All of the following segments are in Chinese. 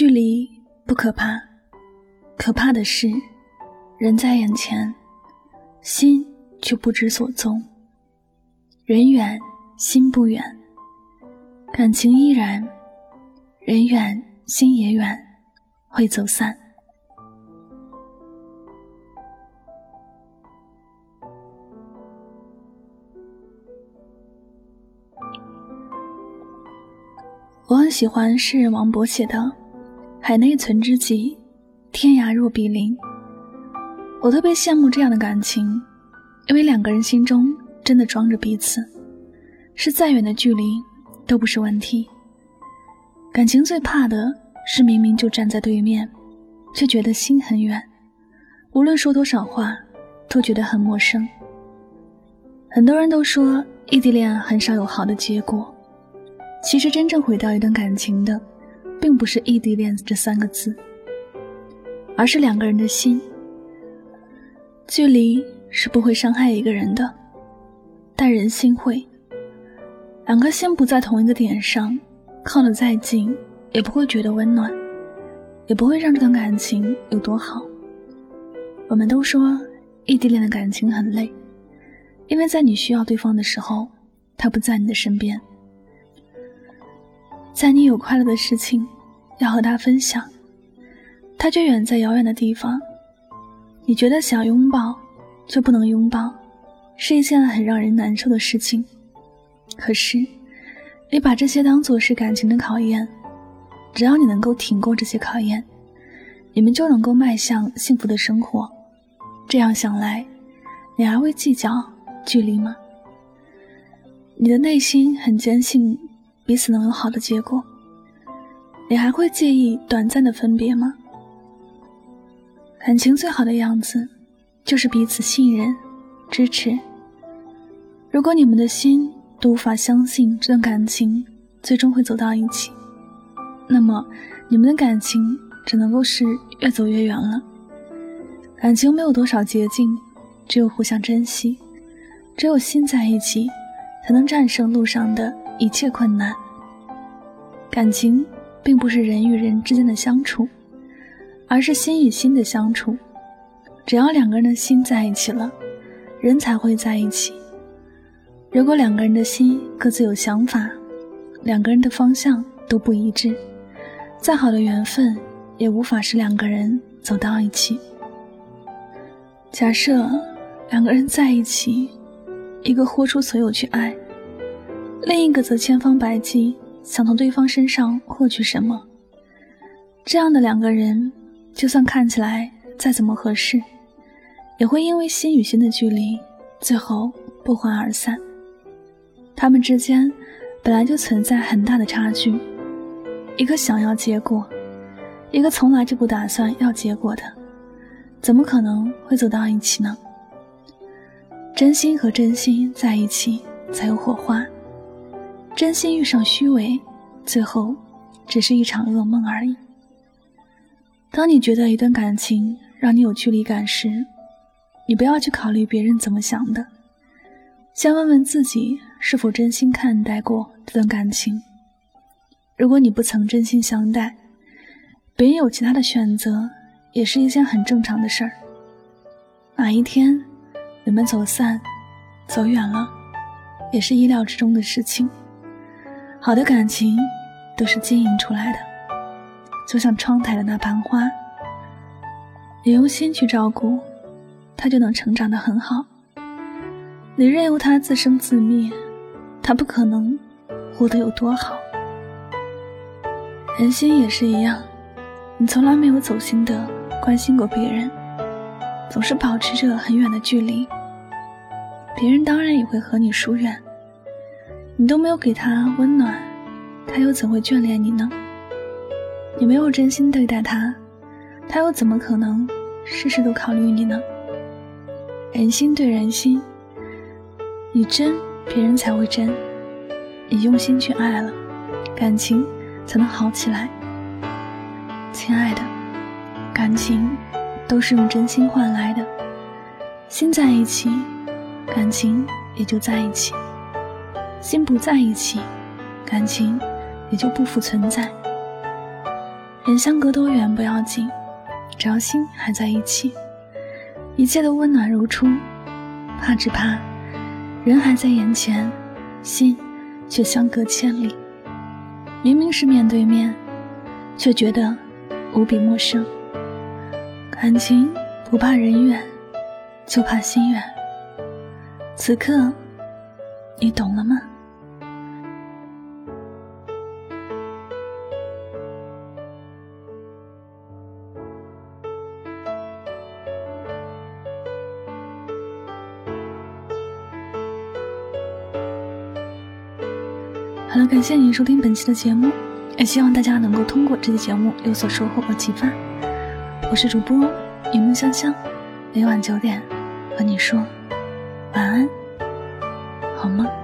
距离不可怕，可怕的是人在眼前，心却不知所踪。人远心不远，感情依然，人远心也远，会走散。我很喜欢诗人王勃写的《海内存知己，天涯若比邻》。我特别羡慕这样的感情，因为两个人心中真的装着彼此，是再远的距离都不是问题。感情最怕的是明明就站在对面，却觉得心很远，无论说多少话，都觉得很陌生。很多人都说异地恋很少有好的结果。其实，真正毁掉一段感情的，并不是异地恋这三个字，而是两个人的心。距离是不会伤害一个人的，但人心会。两颗心不在同一个点上，靠得再近，也不会觉得温暖，也不会让这段感情有多好。我们都说，异地恋的感情很累，因为在你需要对方的时候，他不在你的身边。在你有快乐的事情要和他分享，他却远在遥远的地方。你觉得想拥抱，却不能拥抱，是一件很让人难受的事情。可是，你把这些当做是感情的考验，只要你能够挺过这些考验，你们就能够迈向幸福的生活。这样想来，你还会计较距离吗？你的内心很坚信。彼此能有好的结果，你还会介意短暂的分别吗？感情最好的样子，就是彼此信任、支持。如果你们的心都无法相信这段感情最终会走到一起，那么你们的感情只能够是越走越远了。感情没有多少捷径，只有互相珍惜，只有心在一起，才能战胜路上的。一切困难，感情并不是人与人之间的相处，而是心与心的相处。只要两个人的心在一起了，人才会在一起。如果两个人的心各自有想法，两个人的方向都不一致，再好的缘分也无法使两个人走到一起。假设两个人在一起，一个豁出所有去爱。另一个则千方百计想从对方身上获取什么。这样的两个人，就算看起来再怎么合适，也会因为心与心的距离，最后不欢而散。他们之间本来就存在很大的差距，一个想要结果，一个从来就不打算要结果的，怎么可能会走到一起呢？真心和真心在一起，才有火花。真心遇上虚伪，最后只是一场噩梦而已。当你觉得一段感情让你有距离感时，你不要去考虑别人怎么想的，先问问自己是否真心看待过这段感情。如果你不曾真心相待，别人有其他的选择，也是一件很正常的事儿。哪一天你们走散、走远了，也是意料之中的事情。好的感情都是经营出来的，就像窗台的那盆花，你用心去照顾，它就能成长得很好。你任由它自生自灭，它不可能活得有多好。人心也是一样，你从来没有走心的关心过别人，总是保持着很远的距离，别人当然也会和你疏远。你都没有给他温暖，他又怎会眷恋你呢？你没有真心对待他，他又怎么可能事事都考虑你呢？人心对人心，你真，别人才会真；你用心去爱了，感情才能好起来。亲爱的，感情都是用真心换来的，心在一起，感情也就在一起。心不在一起，感情也就不复存在。人相隔多远不要紧，只要心还在一起，一切都温暖如初。怕只怕人还在眼前，心却相隔千里。明明是面对面，却觉得无比陌生。感情不怕人远，就怕心远。此刻，你懂了吗？好了，感谢您收听本期的节目，也希望大家能够通过这期节目有所收获和启发。我是主播云梦香香，每晚九点和你说晚安，好吗？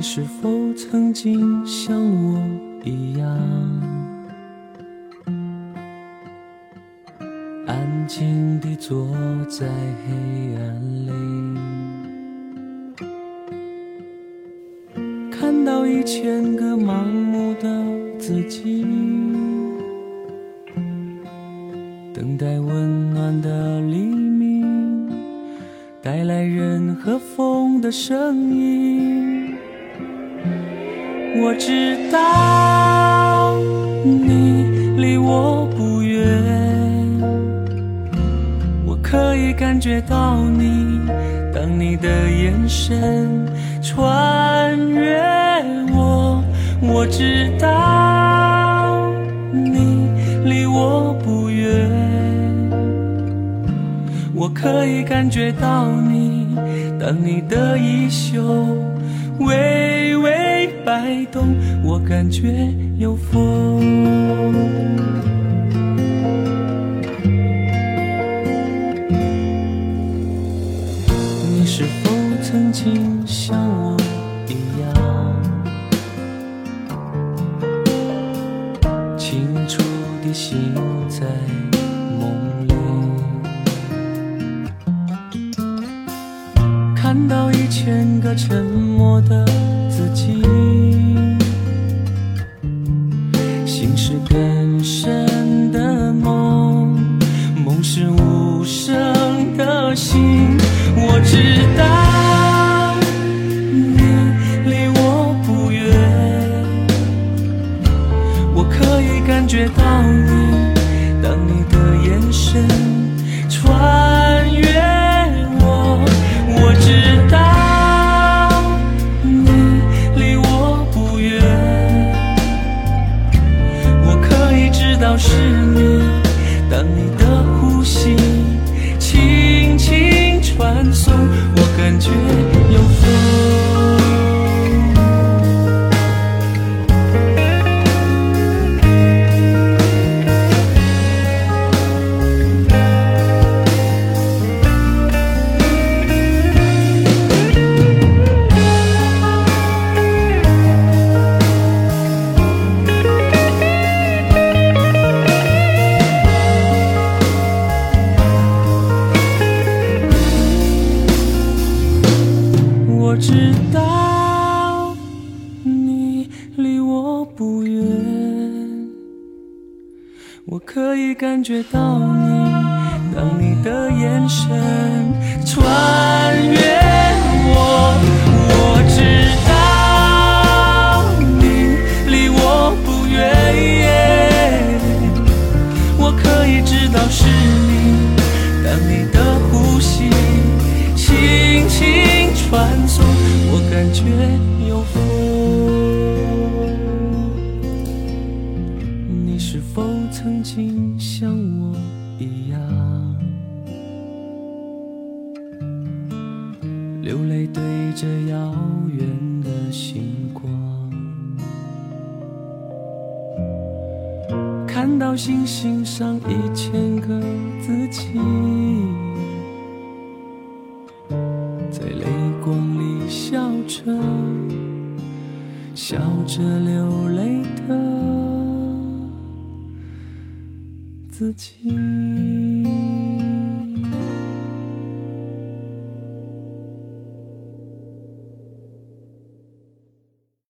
你是否曾经像我一样，安静地坐在黑暗里，看到一千个盲目的自己，等待温暖的黎明，带来人和风的声音。我知道你离我不远，我可以感觉到你，当你的眼神穿越我。我知道你离我不远，我可以感觉到你，当你的衣袖微微。摆动，我感觉有风。你是否曾经像我一样，清楚地醒在梦里，看到一千个沉默的情心是更深的梦，梦是无声的心。我知道你离我不远，我可以感觉到。直到你离我不远我可以感觉到你当你的眼神穿越是否曾经像我一样，流泪对着遥远的星光，看到星星上一千个自己。在泪光里笑着，笑着流泪的自己。